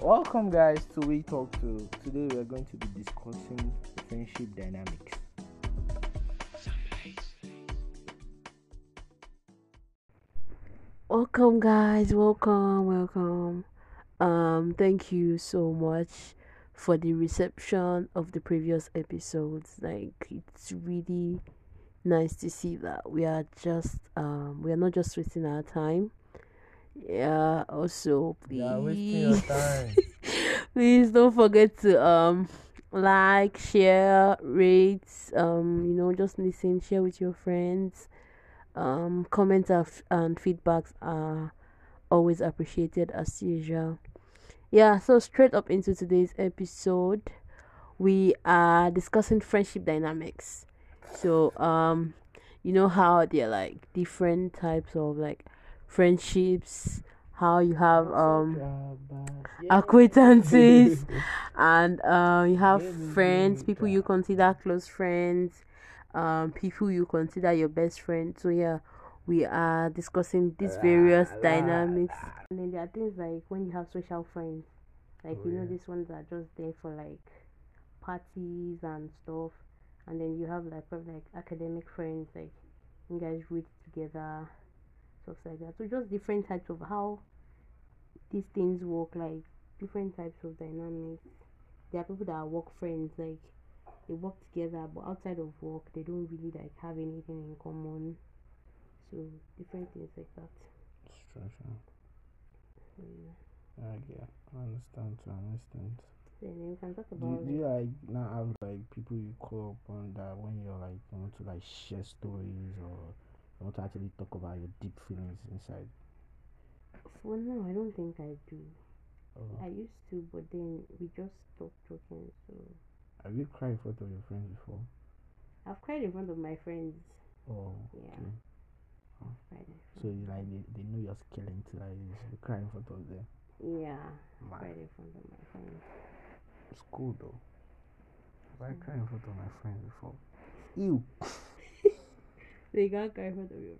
Welcome, guys, to We Talk Too. Today, we are going to be discussing friendship dynamics. Welcome, guys. Welcome, welcome. Um, thank you so much for the reception of the previous episodes. Like, it's really nice to see that we are just um we are not just wasting our time. Yeah. Also, please, Yeah, wasting your time. please don't forget to um like, share, rate. Um, you know, just listen, share with your friends. Um, comments and and feedbacks are always appreciated as usual. Yeah, so straight up into today's episode, we are discussing friendship dynamics. So, um, you know how they're like different types of like friendships, how you have um acquaintances and uh, you have friends, people you consider close friends, um, people you consider your best friend. So yeah, we are discussing these various La, la, dynamics. And then there are things like when you have social friends, like Oh, you know yeah. these ones are just there for like parties and stuff. And then you have like probably like academic friends, like you guys read together, stuff like that. So just different types of how these things work, like different types of dynamics. There are people that are work friends, like they work together, but outside of work, they don't really like have anything in common. So different things like that. Structure. So, yeah. I get. I understand to an extent. Then we can talk Do, about do you like, like now have like people you call upon that when you're like you want to like share stories or you want to actually talk about your deep feelings inside? for now, I don't think I do. Or I used to, but then we just stopped talking. So have you cried in front of your friends before? I've cried in front of my friends. Oh, Yeah. okay. Cried So you like they, they know you're scaling to like. You cry in front of them. Yeah, Man, cried in front of my friends. it's cool though. Have I Mm. cried in front of my friends before? Ew. You can't cry in front of your.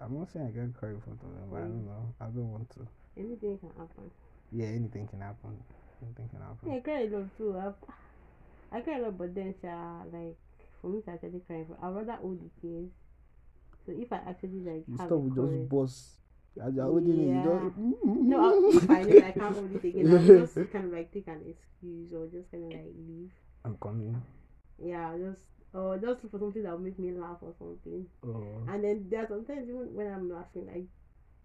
I'm not saying I cry in front of them, but I don't know. I don't want to. Anything can happen. Yeah, anything can happen. Anything can happen. Yeah, I cry a lot too. I've, I cry a lot, but then, sha, like, for me to actually cry, for, I'd rather hold the tears. So if I actually, like, You have stop with just boss. As you're you Yeah. don't. No, I- if I know I can't hold it again, I'll just kind of like take an excuse or just kind of like leave. I'm coming. Yeah, I'll just or just look for something that will make me laugh or something. Oh, And then there are sometimes even when I'm laughing, like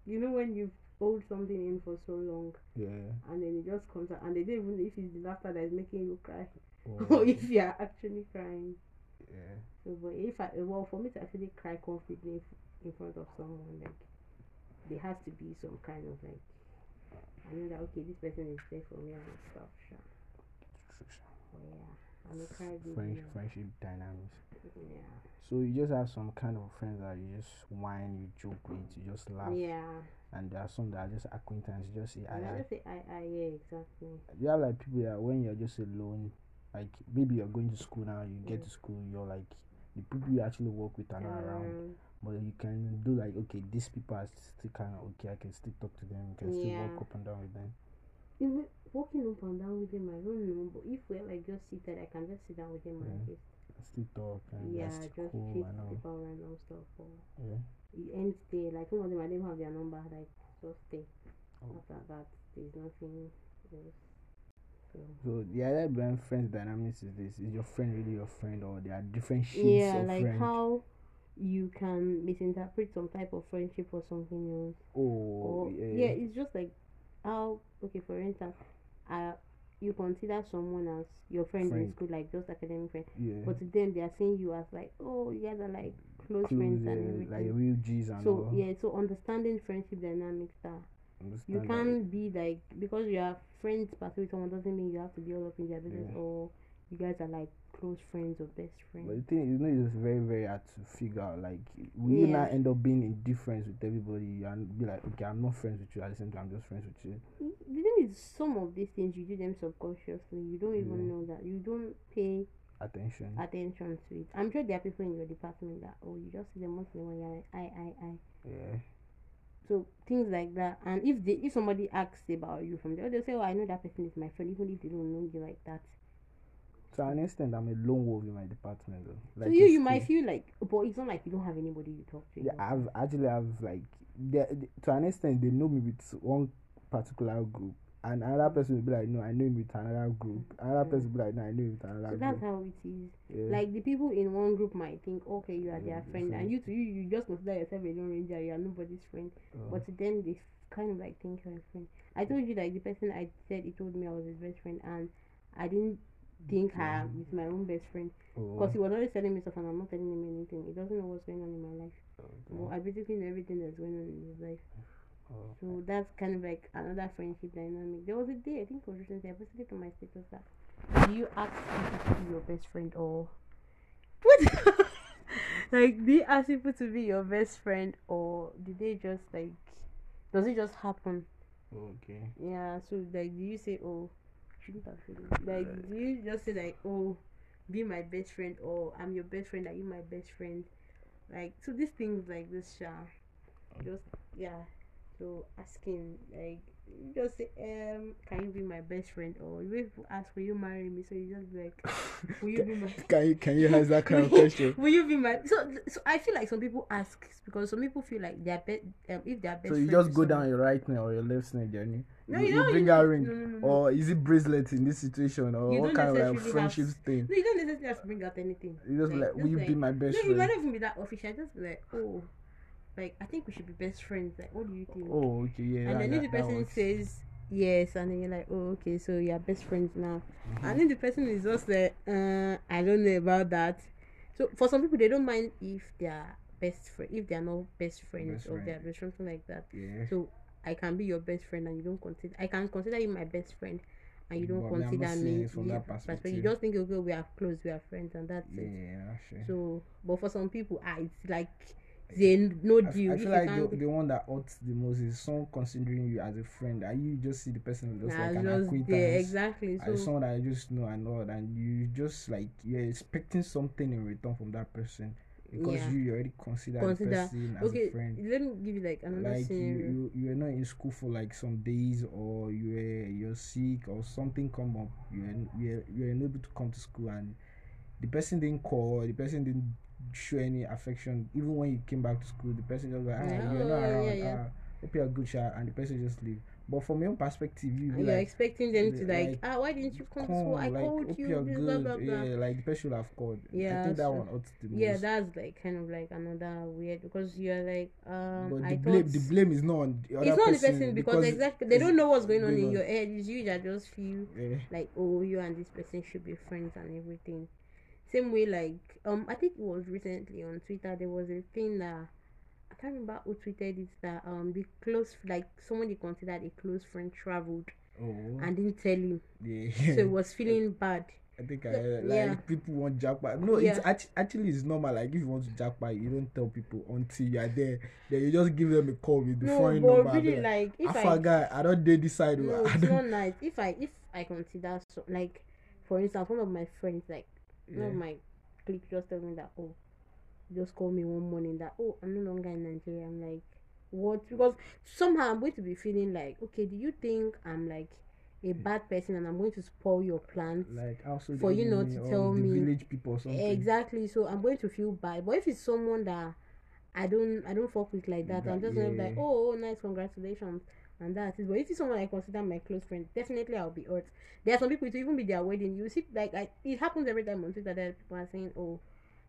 you know when you've hold something in for so long yeah. and then it just comes out and they don't even know if it's the laughter that is making you cry Oh, or if you are actually crying. yeah. So, but if I well for me to actually cry confidently in- in front of someone, like there has to be some kind of like I know that okay, this person is there for me and stuff. Sure. But yeah, I'm a cry baby. Friend, friendship dynamics. Yeah. So you just have some kind of friends that you just whine, you joke with, you just laugh, Yeah. and there are some that are just acquaintance. You just say, I, I just say I I yeah exactly. You have like people that when you're just alone, like maybe you're going to school now, you get Mm. to school, you're like the people you actually work with are not around. Um, But you can do like okay, these people are still kind of okay. I can still talk to them. You can still Yeah. walk up and down with them. even walking up and down with him, I don't know. But if we're like just seated, I can just sit down with him Yeah. and just still talk and yeah, just cool. chase I know. people around and stuff. Or Yeah. it ends there. Like some of them, I didn't have their number. Like just stay. Oh. After that, there's nothing else. So. So the idea behind friends dynamics is this: is your friend really your friend, or there are different shades yeah, of like friend? how you can misinterpret some type of friendship or something else. oh, or yeah, yeah, it's just like how okay for instance uh you consider someone as your friend, in school like just academic friend yeah. but to them they are seeing you as like oh you guys are like close, Close, friends yeah, and everything like real G's and so all. yeah so understanding friendship dynamics that Understand you can't be like because you are friends but with someone doesn't mean you have to be all up in their business Yeah. or you guys are like close friends or best friends. But the thing is, you know, it's very, very hard to figure out. Like, will you Yeah. not end up being indifferent with everybody and be like, okay, I'm not friends with you. At the same time, I'm just friends with you. Mm, the thing is some of these things you do them subconsciously you don't even Yeah. know that you don't pay Attention. attention to it. I'm sure there are people in your department that oh you just see them once in a while, you're like I I I. yeah. So things like that, and if they if somebody asks about you from there, they'll say, "Oh, I know that person is my friend," even if they don't know you like that. To an extent, I'm a lone wolf in my department. Though. Like so you, you might feel like, but it's not like you don't have anybody you talk to. Yeah, I've actually have like, to an extent, they know me with one particular group, and another person will be like, no, I know him with another group. Another person will be like, no, I know him with another so group. that's how it is. Yeah. Like the people in one group might think, okay, you are their friend, and you to you, you just consider yourself a lone ranger. You are nobody's friend, uh. but to them, they kind of like think you're a friend. I told you like the person I said he told me I was his best friend, and I didn't think her with my own best friend oh. because oh. he was always telling me stuff and I'm not telling him anything. He doesn't know what's going on in my life. Oh, okay. Well, I basically know everything that's going on in his life. Oh. So that's kind of like another friendship dynamic. There was a day I think it was recently I posted it on my status that do you ask people to be your best friend or what? like do you ask people to be your best friend or did they just like does it just happen? Okay. Yeah. So like, do you say oh? Shouldn't have said it. Like, do you just say like, oh, be my best friend, or I'm your best friend, are you my best friend? Like, so these things like this, just yeah. So asking like, you just say, um, can you be my best friend? Or you ask, will you marry me? So you just like, will you be my? can you can you ask that kind of question? will you be my? So so I feel like some people ask because some people feel like they're be, um, if they're best. So you just go down your right knee or your left snake journey. No, you, you, you bring a ring, no, no, no, or is it bracelet in this situation, or what kind of like friendship have, thing? No, you don't necessarily have to bring out anything. You just like, like will you like, be my best no, friend? No, you might not even be that official. Just be like, oh, like I think we should be best friends. Like, what do you think? Oh, okay, yeah. And then if the person says yes, and then you're like, oh, okay, so you're best friends now. Mm-hmm. And then the person is just like, uh, I don't know about that. So for some people, they don't mind if they're best friend, if they're not best friends best or friend. they're best something like that. Yeah. So I can be your best friend and you don't consider I can consider you my best friend and you don't but consider me from that perspective. You just think okay we are close, we are friends and that's yeah, it. Yeah, sure. So but for some people ah it's like they no deal. I, I feel like the, the one that hurts the most is someone considering you as a friend and you just see the person just nah, like an just acquaintance. Yeah, exactly. So someone that I just know and all and you just like you're expecting something in return from that person because yeah. you already consider, consider the person as a friend. Let me give you like another like scenario. You, you you're not in school for like some days or you are you're sick or something come up. You're you're you're unable to come to school and the person didn't call. The person didn't show any affection. Even when you came back to school, the person just like ah yeah, you're not around. Yeah, yeah. Ah, hope you're a good shot, and the person just leave. But from your perspective, you you're like, expecting them to like, like, ah, why didn't you come, come to school? I like, called you. This, blah, blah, blah. Yeah, like the person have called. Yeah, I think that so, one ought to Yeah, that's like kind of like another weird because you're like, um, but the I blame, thought the blame is not on the other It's not person the person because, because exactly they don't know what's going on in on. your head. It's you that just feel Yeah. like, oh, you and this person should be friends and everything. Same way, like, um, I think it was recently on Twitter there was a thing that I can't remember who tweeted it that um the close like someone they considered a close friend traveled Oh, and didn't tell him, yeah. so he was feeling bad. I think I like Yeah. people want jackpot. No, Yeah. it's act- actually it's normal. Like if you want to jackpot, you don't tell people until you are there. Then you just give them a call with the No, but number. really, there. like if Alpha I guy, I don't date this side. no, I it's not nice. If I if I consider so like, for instance, one of my friends like one of my clique just told me that oh, just called me one morning that oh I'm no longer in Nigeria. I'm like what because somehow I'm going to be feeling like okay, do you think I'm like a hmm. bad person and I'm going to spoil your plans? Like also For you not to tell the me- village people or something. Exactly. So I'm going to feel bad. But if it's someone that I don't I don't fuck with like that, I'm That- just gonna be yeah. like, oh, nice, congratulations, and that's it. But if it's someone I consider my close friend, definitely I'll be hurt. There are some people to even be their wedding. You see, like I, it happens every time on Twitter that people are saying, oh,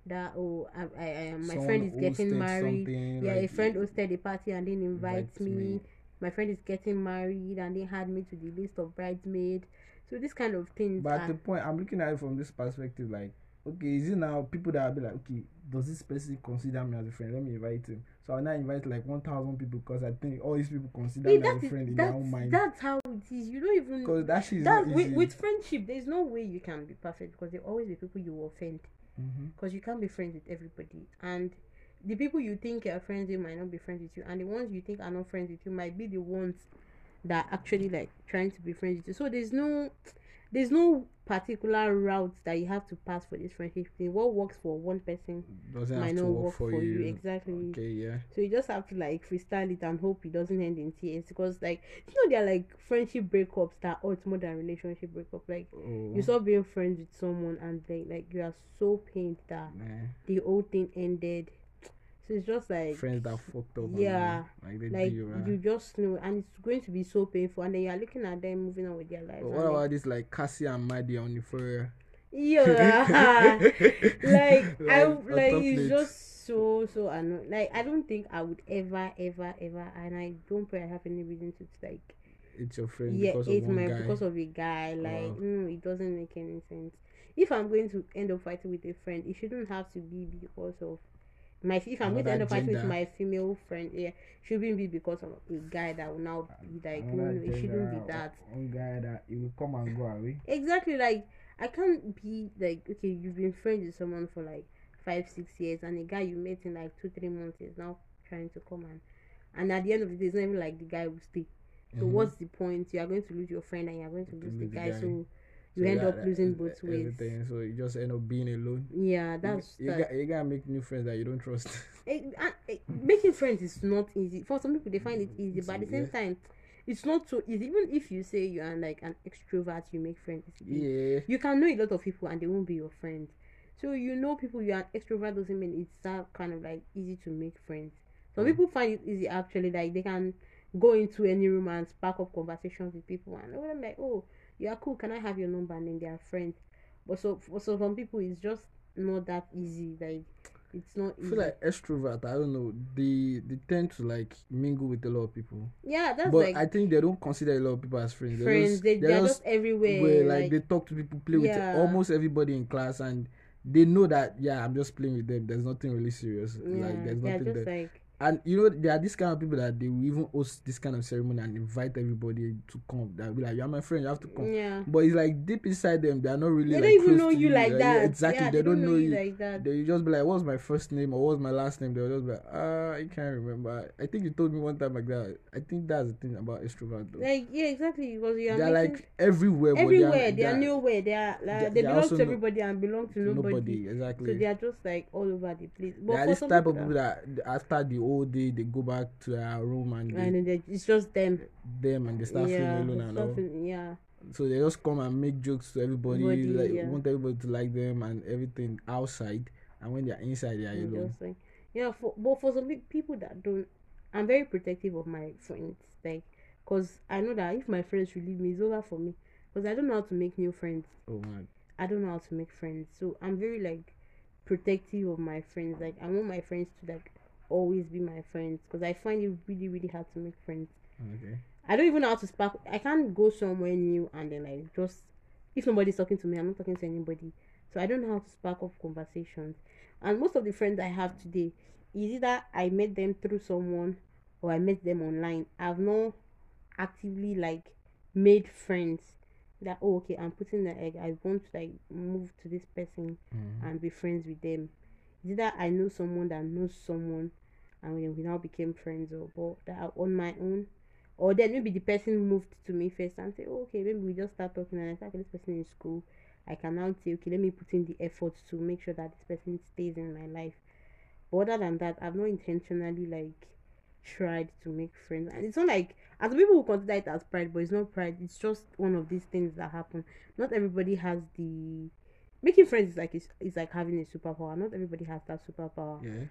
that oh, I, I, I my Someone friend is getting married. Yeah, a friend hosted a party and invites invites me. me. My friend is getting married and they had me to the list of bridesmaids. So this kind of things. But at the point, I'm looking at it from this perspective, like, okay, is it now people that will be like, okay, does this person consider me as a friend? Let me invite him. So I'll now invite like 1,000 people because I think all these people consider me as a friend in their own mind. that's how it is. You don't even Because that shit is that with, with friendship there's no way you can be perfect because there always be people you offend. Mm-hmm. Because you can't be friends with everybody. And the people you think are friends with might not be friends with you and the ones you think are not friends with you might be the ones that actually like trying to be friends with you. So there's no there's no particular route that you have to pass for this friendship thing. What works for one person Doesn't might not work, work for, you. you. Exactly. Okay, yeah. So you just have to like freestyle it and hope it doesn't end in tears because like you know there are like friendship breakups that hurt more than relationship breakup. Like Oh, you stop being friends with someone and they like you are so pained that man. the whole thing ended. So it's just like friends that fucked up. Yeah, like they like do, right? you just know and it's going to be so painful and then you're looking at them moving on with their lives. But what like, about this like Cassie and Maddie on Euphoria? yeah like I on like it's just so so annoying. Like I don't think I would ever ever ever and I don't pray I have any reason to like it's your friend yeah because it's of my guy. because of a guy. Like Wow. mm, it doesn't make any sense. If I'm going to end up fighting with a friend, it shouldn't have to be because of my if I'm going to end up fighting with my female friend, yeah, shouldn't be because of a guy that will now be like no, no, it shouldn't be that. One guy that he will come and go away. Exactly, like I can't be like okay, you've been friends with someone for like five, six years, and a guy you met in like two, three months is now trying to come and and at the end of the day, it's not even like the guy will stay. So Mhm. what's the point? You are going to lose your friend and you are going to To lose the the guy, guy. so you So end up losing both ways. Everything. So you just end up being alone. Yeah, that's you, that. got you gotta make new friends that you don't trust. It- and, it- making friends is not easy. For some people, they find it easy, It's but at the same yeah. time, it's not so easy. Even if you say you are like an extrovert, you make friends. Yeah. you can know a lot of people and they won't be your friend. So you know people you are an extrovert doesn't mean it's that kind of like easy to make friends. Some Mm. people find it easy actually, like they can go into any room and spark up conversations with people and they're like, Oh, you are cool, can I have your number? And then they are friends. But so for so some people it's just not that easy. Like it's not I feel like extrovert. I don't know. They they tend to like mingle with a lot of people, yeah, that's but like I think they don't consider a lot of people as friends. They're friends. just- they they're they're just just everywhere. where like, like, they talk to people, play Yeah. with almost everybody in class, and they know that yeah, I'm just playing with them. There's nothing really serious. yeah, like there's they're nothing just there. like And you know there are these kind of people that they will even host this kind of ceremony and invite everybody to come. That be like, you're my friend, you have to come. yeah. But it's like deep inside them, they are not really. They like, don't even know you like Yeah, that. exactly, Yeah, they, don't know you. like that. They just be like, "What's my first name or what's my last name?" They'll just be like, "Ah, I can't remember." I think you told me one time like that. I think that's the thing about extrovert though. Like yeah, exactly. Because you are they're like everywhere. everywhere. They They are, are nowhere. They are they- like, they they belong to no- everybody and belong to nobody. nobody. exactly. So they are just like all over the place. But They are this type of people people that after the whole day they go back to their room and, and they- it's just them. them and they start yeah, feeling alone and all. feeling- yeah. So they just come and make jokes to everybody, Everybody, like yeah. want everybody to like them and everything outside. And when they're inside, they are and alone. like yeah. For but for some people that don't, I'm very protective of my friends. Like, cause I know that if my friends should leave me, it's over for me. Cause I don't know how to make new friends. Oh man, I don't know how to make friends. So I'm very like protective of my friends. Like I want my friends to like always be my friends because I find it really really hard to make friends. okay. I don't even know how to spark. I can't go somewhere new and then like just if nobody's talking to me, I'm not talking to anybody. So I don't know how to spark up conversations. And most of the friends I have today is either I met them through someone or I met them online. I've not actively like made friends that oh okay I'm putting the egg. I want to like move to this person Mm. and be friends with them. It's either I know someone that knows someone and we, we now became friends or but that on my own. Or then maybe the person moved to me first and say, oh, okay, maybe we just start talking and I start this person in school. I can now say, okay, let me put in the effort to make sure that this person stays in my life. But other than that, I've not intentionally like tried to make friends. And it's not like as people will consider it as pride, but it's not pride. It's just one of these things that happen. Not everybody has the making friends is like it's, it's like having a superpower. Not everybody has that superpower. Yeah,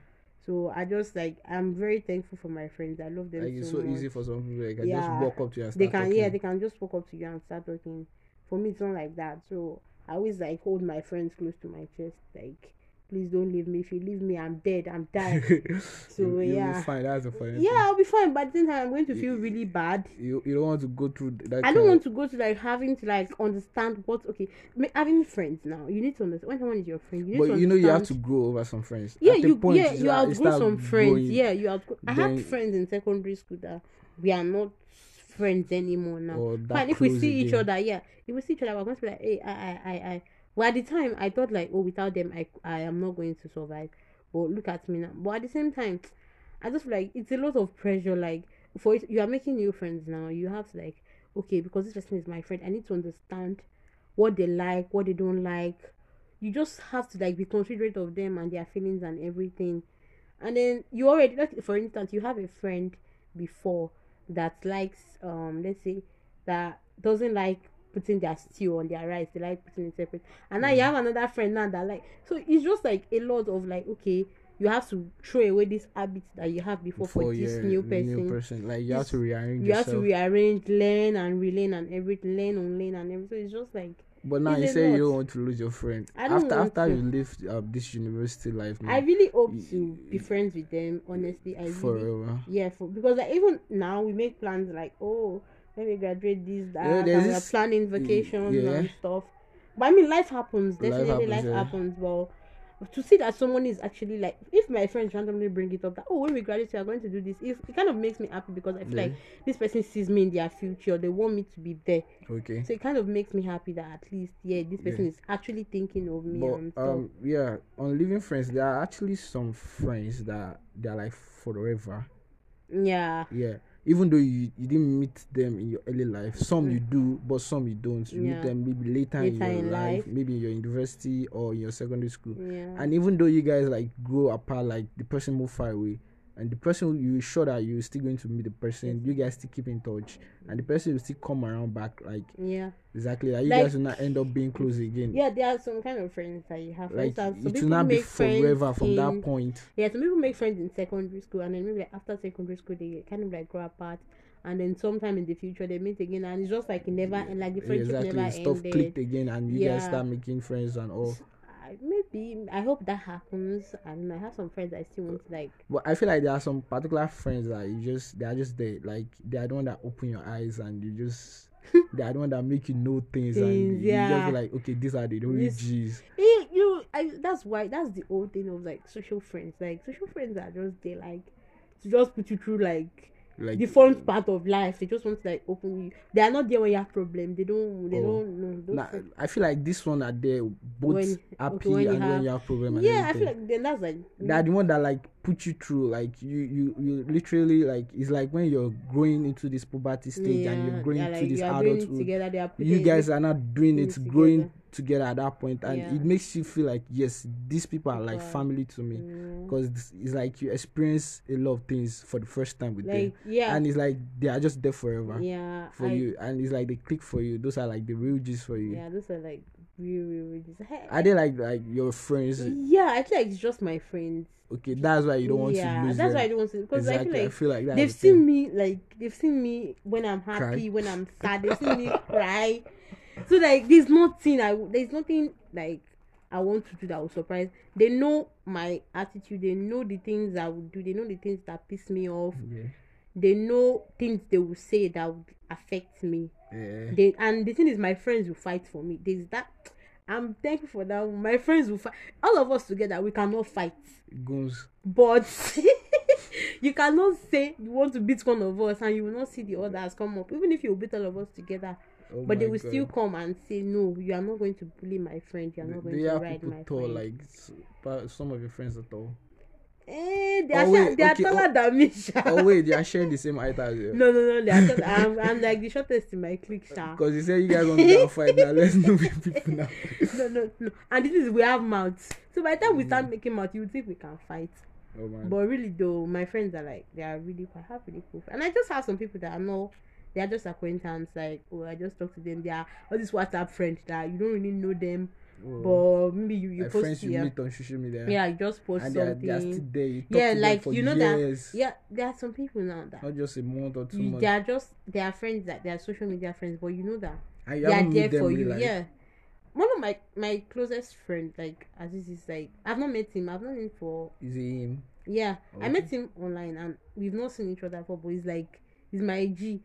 So I just like I'm very thankful for my friends. I love them like it's so, so much. easy for some people. They can just walk up to you and They can talking. yeah, they can just walk up to you and start talking. For me, it's not like that. So I always like hold my friends close to my chest. Like, please don't leave me. If you leave me, I'm dead. I'm dying. So, you, you'll yeah. be fine. That's the funny yeah, I'll be fine. But at the same time, I'm going to feel really bad. You you don't want to go through that. I don't uh, want to go to like having to like understand what okay having friends now. You need to understand when someone is your friend. You But you know you have to grow over some friends. yeah At you point, yeah you start- outgrow some friends growing. yeah you outgrow i Then- had friends in secondary school that we are not friends anymore now fine if we see each other yeah if we see each other we're going to be like hey i i i, I. well at the time i thought like oh without them i i am not going to survive but look at me now but at the same time i just feel like it's a lot of pressure like for you are making new friends now you have to like okay because this person is my friend i need to understand what they like, what they don't like. You just have to like be considerate of them and their feelings and everything. And then you already like for instance, you have a friend before that likes um let's say that doesn't like putting their stew on their rice, they like putting it separate. And now you have another friend now that like so it's just like a lot of like okay, you have to throw away this habit that you have before, for this new person. person. Like you have to rearrange You have to rearrange, learn and relearn and everything, learn and learn and everything. So it's just like but now you say you don't want to lose your friend. After after to. you live uh, this university life I really hope to be friends with them. Honestly, I really yeah, for because like, even now we make plans like oh when we graduate this that Yeah, and we're planning vacations yeah. and stuff. But I mean life happens, definitely life happens, happens, yeah. But to see that someone is actually like if my friends randomly bring it up that oh when we graduate we are going to do this, if it kind of makes me happy because I feel Yeah. like this person sees me in their future, they want me to be there. Okay. So it kind of makes me happy that at least yeah, this person is actually thinking of me But um yeah, on living friends, there are actually some friends that they're like forever. yeah. Yeah. Even though you, you didn't meet them in your early life, some you do, but some you don't. You Mm. Yeah. meet them maybe later, in your in life, life. maybe in your university or in your secondary school. Yeah. And even though you guys like grow apart, like the person move far away, and the person you sure that you're still going to meet the person, you guys still keep in touch, and the person will still come around back, like yeah. exactly like you Like- guys will not end up being close again. Yeah, there are some kind of friends that you have. Like some it will not be forever from in, that point. Yeah, some people make friends in secondary school, and then maybe like after secondary school they kind of like grow apart, and then sometime in the future they meet again, and it's just like it never and like the friendship exactly, never stuff ended. clicked again, and you guys start making friends and all. I, I hope that happens, and I have some friends I still want to like. But I feel like there are some particular friends that you just they are just there, like they are the one that open your eyes and you just they are the one that make you know things, and Things, you just be like, okay, these are the This- G's. Eh, you, I, that's why that's the old thing of like social friends. Like social friends are just there like to just put you through like Like the fun part of life. They just want to like open you. They are not there when you have problem. They don't. They Oh. don't know. Those Nah, I feel like this one are there both When- happy okay, when and when have- you have problem. And yeah, I everything. feel like then that's like they are the one that like put you through like you you you literally like it's like when you're growing into this puberty stage and you're growing yeah, to like, this doing it adulthood together. You guys are not doing it things growing together. at that point and Yeah. it makes you feel like yes these people are like are- family to me Mm, because it's like you experience a lot of things for the first time with like them yeah, and it's like they are just there forever yeah, for I, you and it's like they click for you those are like the real G's for you yeah. Those are like real, real, real. just- Hey, are they like like your friends yeah, I feel like it's just my friends. okay that's why you don't want yeah, to lose that's them why I don't want to because exactly I feel like that's they've the seen thing. me like they've seen me when I'm happy, Cry. when I'm sad. They've seen me cry. So like, there's nothing I there's nothing like I want to do that will surprise. They know my attitude. They know the things I would do. They know the things that piss me off. yeah They know things they will say that would affect me. yeah They and the thing is, my friends will fight for me. There's that. I'm thankful for that. My friends will fight. All of us together, we cannot fight goons but you cannot say you want to beat one of us and you will not see the others come up even if you beat all of us together Oh but they will still God. come and say no you are not going to bully my friend you are not Do going you to ride my tall friend like pa- some of your friends at all? eh, they Oh, are, wait, they are taller oh- than me sha. oh wait, they are sharing the same height as you. no no no they are short, I'm, I'm like the shortest in my clique sha. Because you say you guys want to fight now. Let's with people now. no no no and this is we have mouths so by the time we start making mouth you think we can fight Oh man. But really though, my friends are like they are really quite have really cool. And I just have some people that I know they are just acquaintance, like oh I just talk to them. They are all these WhatsApp friends that you don't really know them, Oh. but maybe you, you like post friends you meet on social media. yeah, you just post And they are, something. they are still there. You yeah, like you know years. that yeah, there are some people now that Not just a month or two you, months. they are just they are friends that they are social media friends, but you know that and you they are there for you. life. Yeah. One of my my closest friends, like Aziz, is like I've not met him. I've known him for Is it him? Yeah, I met him online and we've not seen each other before, but he's like, he's my G.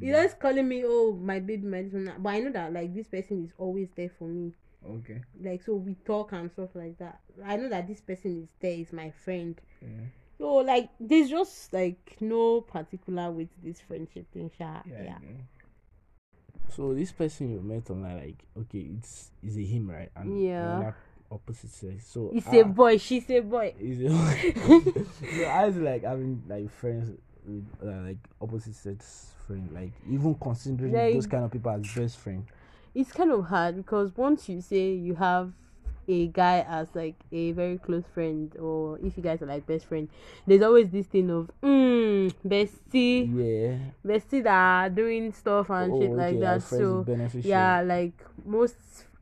He's always calling me, oh, my baby, my this and that. But I know that, like, this person is always there for me. Okay. Like, so we talk and stuff like that. I know that this person is there, is my friend. Yeah. So, like, there's just, like, no particular way to this friendship thing, Sha. Yeah. So this person you met online, like, okay, it's is a him, right? And Yeah. opposite sex. So He's ah, a boy, she's a boy. Is it? so I was like having like friends with uh, like opposite sex friend, like even considering Like- those kind of people as best friend. it's kind of hard because once you say you have a guy as like a very close friend or if you guys are like best friend there's always this thing of mm, bestie Yeah. bestie that are doing stuff and shit Oh, like okay, that so yeah like most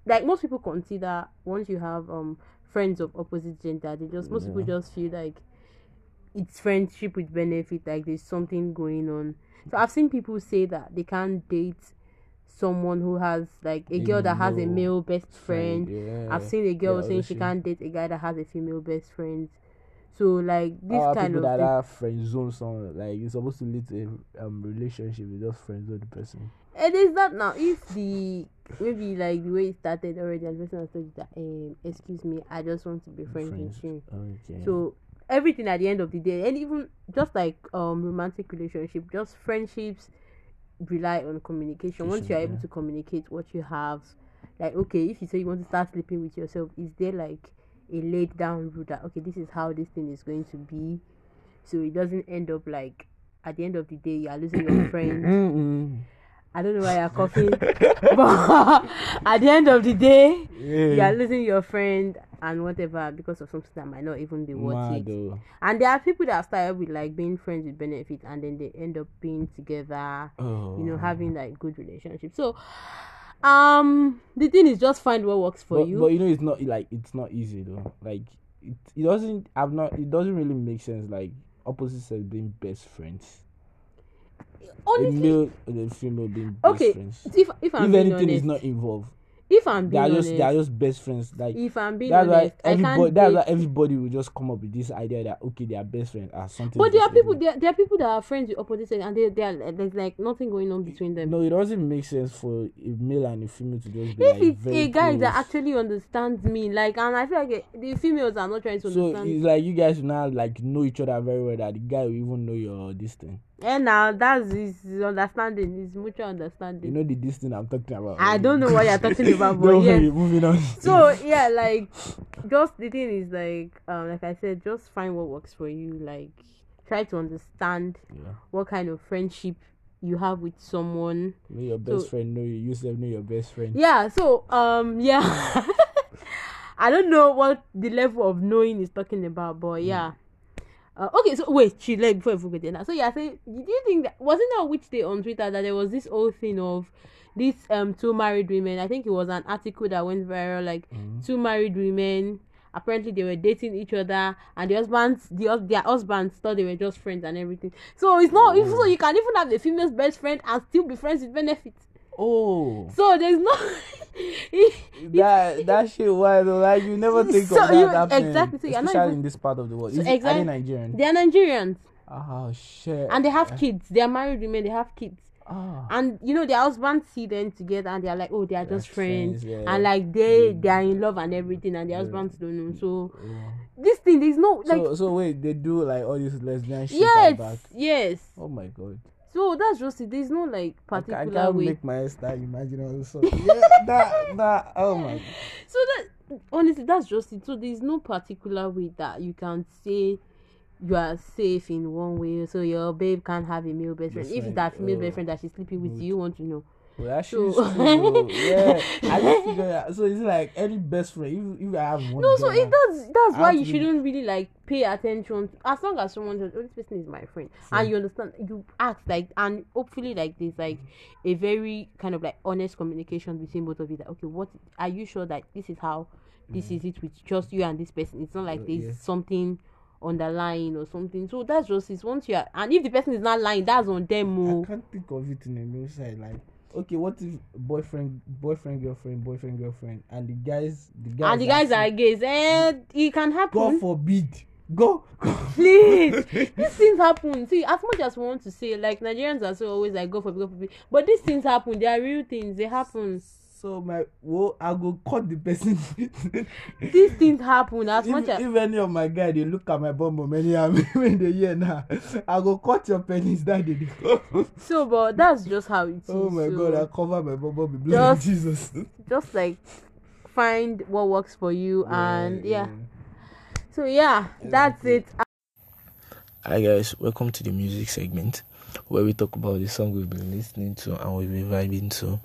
like most people consider once you have um friends of opposite gender they just most people just feel like it's friendship with benefit like there's something going on so i've seen people say that they can't date someone who has like a girl that has a male best friend Yeah. i've seen a girl Yeah, saying she can't date a guy that has a female best friend so like this Our kind people of that thing- are friend zone someone like it's supposed to lead to a um relationship with just friends with the person. It is that now. If the maybe like the way it started already, the person has told you that, um, excuse me, I just want to be friends, with you. Okay. So everything at the end of the day, and even just like um romantic relationship, just friendships rely on communication. Once you are able to communicate what you have, like okay, if you say you want to start sleeping with yourself, is there like a laid down rule that okay, this is how this thing is going to be, so it doesn't end up like at the end of the day you are losing your friend I don't know why you're coughing, but at the end of the day, Yeah. you are losing your friend and whatever because of something that might not even be worth Mad it. though. And there are people that started with like being friends with benefit and then they end up being together, Oh. you know, having like good relationships. So, um, the thing is just find what works for but, you. But you know, it's not like it's not easy though. Like it, it doesn't. I've not. It doesn't really make sense. Like opposite sex being best friends. A male and a female being best okay. friends. If if I'm if anything honest, is not involved, if I'm they being are honest, just they are just best friends. Like if I'm being that's why honest, I everybody that's why everybody will just come up with this idea that okay they are best friends or something. But there are people there, there are people that are friends with opposite sex and they they are there's like nothing going on between them. No, it doesn't make sense for a male and a female to just be if like it's very a guy that close. actually understands me, like, and I feel like the females are not trying to So understand. it's like you guys now like know each other very well that the guy will even know your this thing. And now that's his understanding, his mutual understanding. You know the this thing I'm talking about. I don't know what you're talking about, but worry, moving on. So yeah, like, just the thing is like, um, like I said, just find what works for you. Like, try to understand yeah. what kind of friendship you have with someone. Know your best So- friend, know you yourself, know your best friend. Yeah. So um, yeah. I don't know what the level of knowing is talking about, but yeah. Uh, okay, so wait, she like before I forget that. So yeah, say, did you think that wasn't that which day on Twitter that there was this whole thing of these um two married women? I think it was an article that went viral, like Mhm. two married women. Apparently, they were dating each other, and the husbands, the their husbands thought they were just friends and everything. So it's not. If so, you can even have the female's best friend and still be friends with benefits. Oh, So there's no. that that shit wild. though, Like you never think So of that you- happening, exactly, so especially even- in this part of the world. So Is it, are they Nigerian? they are Nigerians Oh shit. and they have kids. They are married women. They have kids. Ah. and you know their husbands see them together and they're like oh they are just friends, friends, yeah. and like they Mm. they are in love and everything and their Yeah. husbands don't know so Oh. this thing there's no like so so wait, they do like all this lesbian shit yes back. yes Oh my god. So that's just it there's no like I, ca- I particular can't way make my hair start imagine all this. yeah, that that oh my. so that honestly that's just it so there's no particular way that you can say you are safe in one way so your babe can't have a male best friend if it's friend, that female oh, best friend that she's sleeping with good. you want to know Well, that shit So- true. Yeah, I just figure out. So it's like any best friend. If, if I have one. No, so it does. That's I why you be- shouldn't really like pay attention. As long as someone says, "Oh, this person is my friend," and you understand, you ask like, and hopefully, like there's like a very kind of like honest communication between both of you. That okay, what are you sure that this is how this is it with just you and this person? It's not like Uh, there's yeah. something underlying or something. So that's just it. Once you are, and if the person is not lying, that's on them. I oh. can't think of it in a side. Like, okay, what if boyfriend, boyfriend, girlfriend, boyfriend, girlfriend, and the guys, the guys, And the guys are gays, and it can happen. God forbid, go, go. Please, these things happen. See, as much as we want to say, like Nigerians are so always like go for go for but these things happen. They are real things. They happen. So my, well, I go cut the person. These things happen. As much if, as if any of my guy they look at my bum bum anyhow when they hear now, I go cut your penis that day. so, but that's just how it oh is. oh my so god, I cover my bum bum with blood of Just- Jesus. just like find what works for you, and yeah. So yeah, that's it. Hi guys, welcome to the music segment where we talk about the song we've been listening to and we've been vibing to.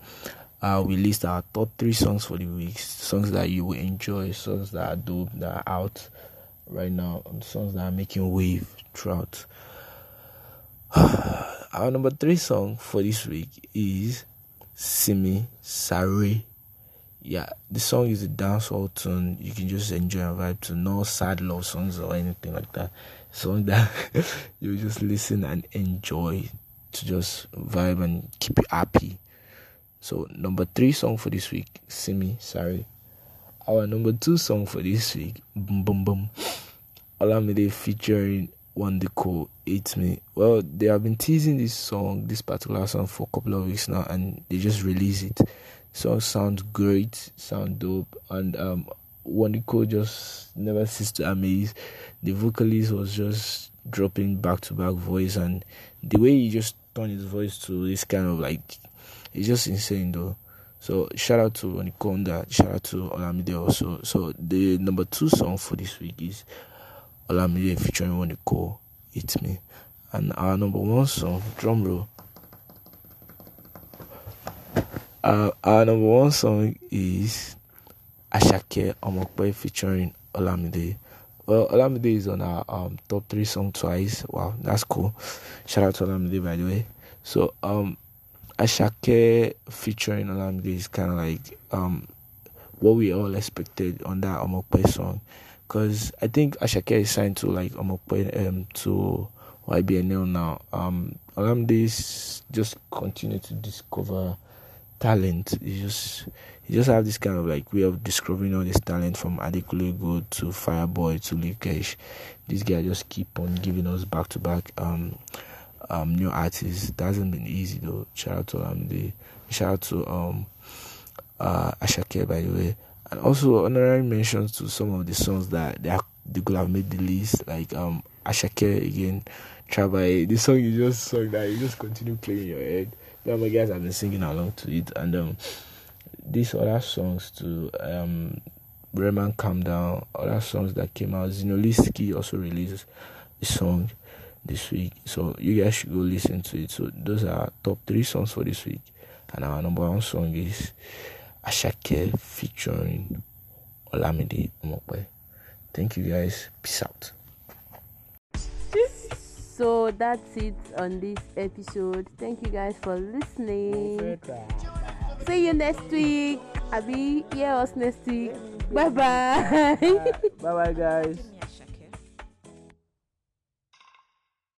Uh, we list our top three songs for the week, songs that you will enjoy, songs that are dope, that are out right now, and songs that are making wave throughout. our number three song for this week is Simi Sari. Yeah, the song is a dancehall tune. You can just enjoy and vibe to no sad love songs or anything like that. Song that you just listen and enjoy to just vibe and keep you happy. So number three song for this week, Simi, sorry. Our number two song for this week, Boom Boom Boom. Olamide featuring Wande Coal, It's Me. Well, they have been teasing this song, this particular song for a couple of weeks now and they just released it. Song sounds great, sound dope, and um Wande Coal just never ceased to amaze. The vocalist was just dropping back to back voice and the way he just turned his voice to this kind of like it's just insane though. So shout out to Onikonda, shout out to Olamide also. So the number two song for this week is Olamide featuring Oniko, It's Me. And our number one song, drum roll. Uh, our number one song is Asake Omokpe featuring Olamide. Well, Olamide is on our um, top three song twice. Wow, that's cool. Shout out to Olamide by the way. So um Asake featuring Olamide is kind of like um what we all expected on that Omo Ope song. Cause I think Asake is signed to like Omo Ope um to YBNL now. Um Olamide just continue to discover talent. He just he just have this kind of like way of discovering all this talent from Adekunle Gold to Fireboy to Lil Kesh. This guy just keep on giving us back to back um um new artists. That hasn't been easy though. Shout out to Olamide. Shout out to um uh Asake by the way. And also honorary mentions to some of the songs that they, are, they could have made the list, like um Asake again, Trabaye. The song you just sung that you just continue playing in your head and my guys have been singing along to it, and um, these other songs to um, Calm Down, other songs that came out. Zinoleesky also released a song this week, so you guys should go listen to it. So those are top three songs for this week, and our number one song is Asake featuring Olamide Omo Ope. Thank you guys. Peace out. So that's it on this episode. Thank you guys for listening. See you next week. Abby, hear us next week. Bye bye. bye bye, guys.